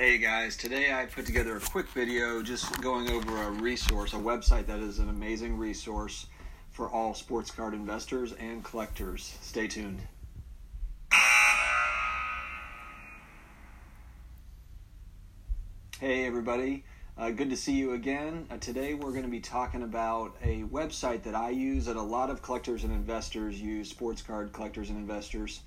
Hey guys, today I put together a quick video just going over a resource, a website that is an amazing resource for all sports card investors and collectors. Stay tuned. Hey everybody, uh, good to see you again. Uh, today we're going to be talking about a website that I use that a lot of collectors and investors use, sports card collectors and investors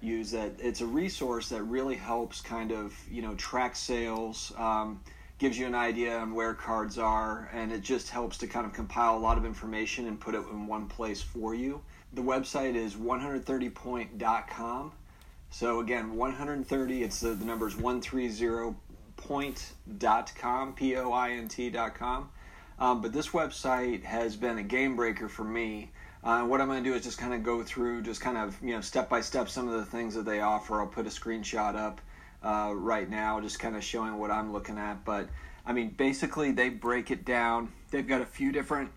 use that. It's a resource that really helps kind of you know track sales um, gives you an idea on where cards are and it just helps to kind of compile a lot of information and put it in one place for you. The website is 130point.com so again 130 it's the, the numbers 130point.com p-o-i-n-t.com um, but this website has been a game breaker for me uh, what I'm going to do is just kind of go through, just kind of you know step by step some of the things that they offer. I'll put a screenshot up uh, right now, just kind of showing what I'm looking at. But I mean, basically, they break it down. They've got a few different,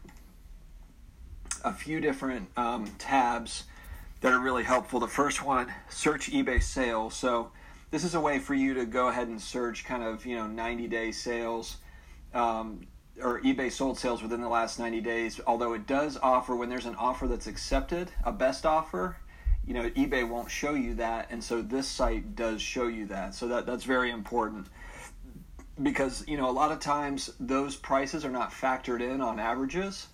a few different um, tabs that are really helpful. The first one, search eBay sales. So this is a way for you to go ahead and search kind of you know 90 day sales. Um, or eBay sold sales within the last 90 days, although it does offer when there's an offer that's accepted, a best offer, you know, eBay won't show you that, and so this site does show you that. So that that's very important because you know a lot of times those prices are not factored in on averages,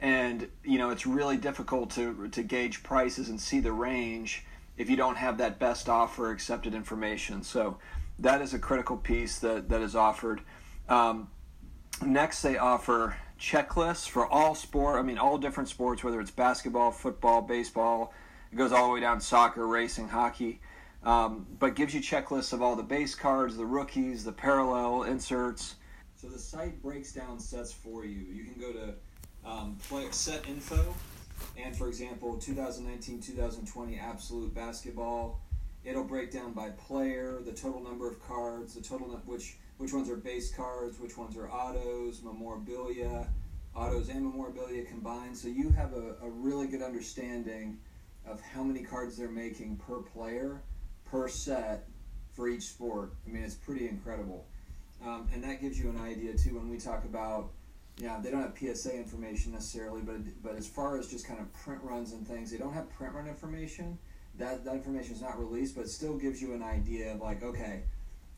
and you know it's really difficult to to gauge prices and see the range if you don't have that best offer accepted information. So that is a critical piece that that is offered. Um, Next, they offer checklists for all sport. I mean, all different sports, whether it's basketball, football, baseball. It goes all the way down soccer, racing, hockey. Um, but gives you checklists of all the base cards, the rookies, the parallel inserts. So the site breaks down sets for you. You can go to um, play, set info, and for example, 2019-2020 absolute basketball. It'll break down by player, the total number of cards, the total which which ones are base cards, which ones are autos, memorabilia, autos and memorabilia combined. So you have a, a really good understanding of how many cards they're making per player, per set for each sport. I mean, it's pretty incredible. Um, and that gives you an idea too when we talk about, yeah, they don't have PSA information necessarily, but but as far as just kind of print runs and things, they don't have print run information. That that information is not released, but still gives you an idea of like, okay,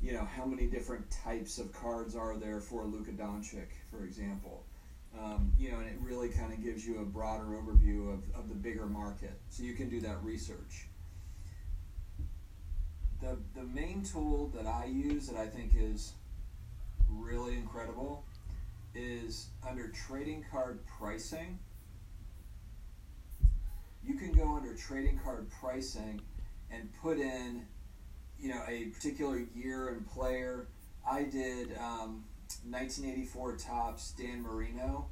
you know, how many different types of cards are there for Luka Doncic, for example. Um, you know, and it really kind of gives you a broader overview of, of the bigger market. So you can do that research. The, the main tool that I use that I think is really incredible is under trading card pricing. You can go under trading card pricing and put in you know a particular year and player. I did um, 1984 Topps Dan Marino,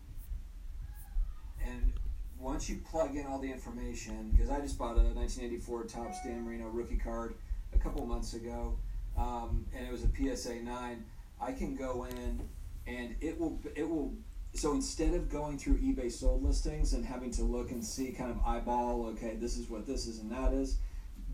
and once you plug in all the information, because I just bought a 1984 Topps Dan Marino rookie card a couple months ago, um, and it was a PSA nine. I can go in and it will it will so instead of going through eBay sold listings and having to look and see kind of eyeball, okay, this is what this is and that is,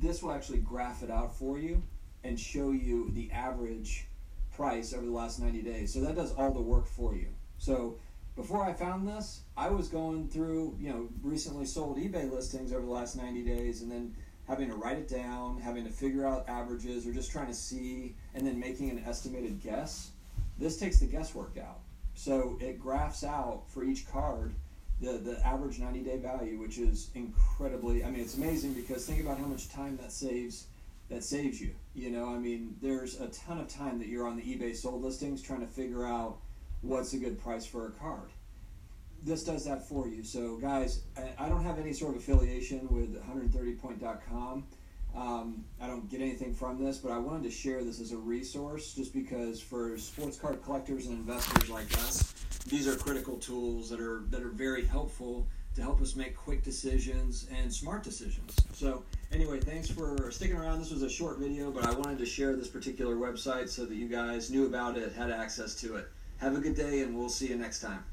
this will actually graph it out for you and show you the average price over the last 90 days. So that does all the work for you. So before I found this, I was going through, you know, recently sold eBay listings over the last 90 days and then having to write it down, having to figure out averages or just trying to see and then making an estimated guess. This takes the guesswork out. So it graphs out for each card the, the average 90 day value, which is incredibly, I mean, it's amazing because think about how much time that saves that saves you. You know, I mean, there's a ton of time that you're on the eBay sold listings trying to figure out what's a good price for a card. This does that for you. So, guys, I don't have any sort of affiliation with 130point.com. Um, I don't get anything from this, but I wanted to share this as a resource just because for sports card collectors and investors like us, these are critical tools that are that are very helpful to help us make quick decisions and smart decisions. So anyway, thanks for sticking around. This was a short video, but I wanted to share this particular website so that you guys knew about it, had access to it. Have a good day, and we'll see you next time.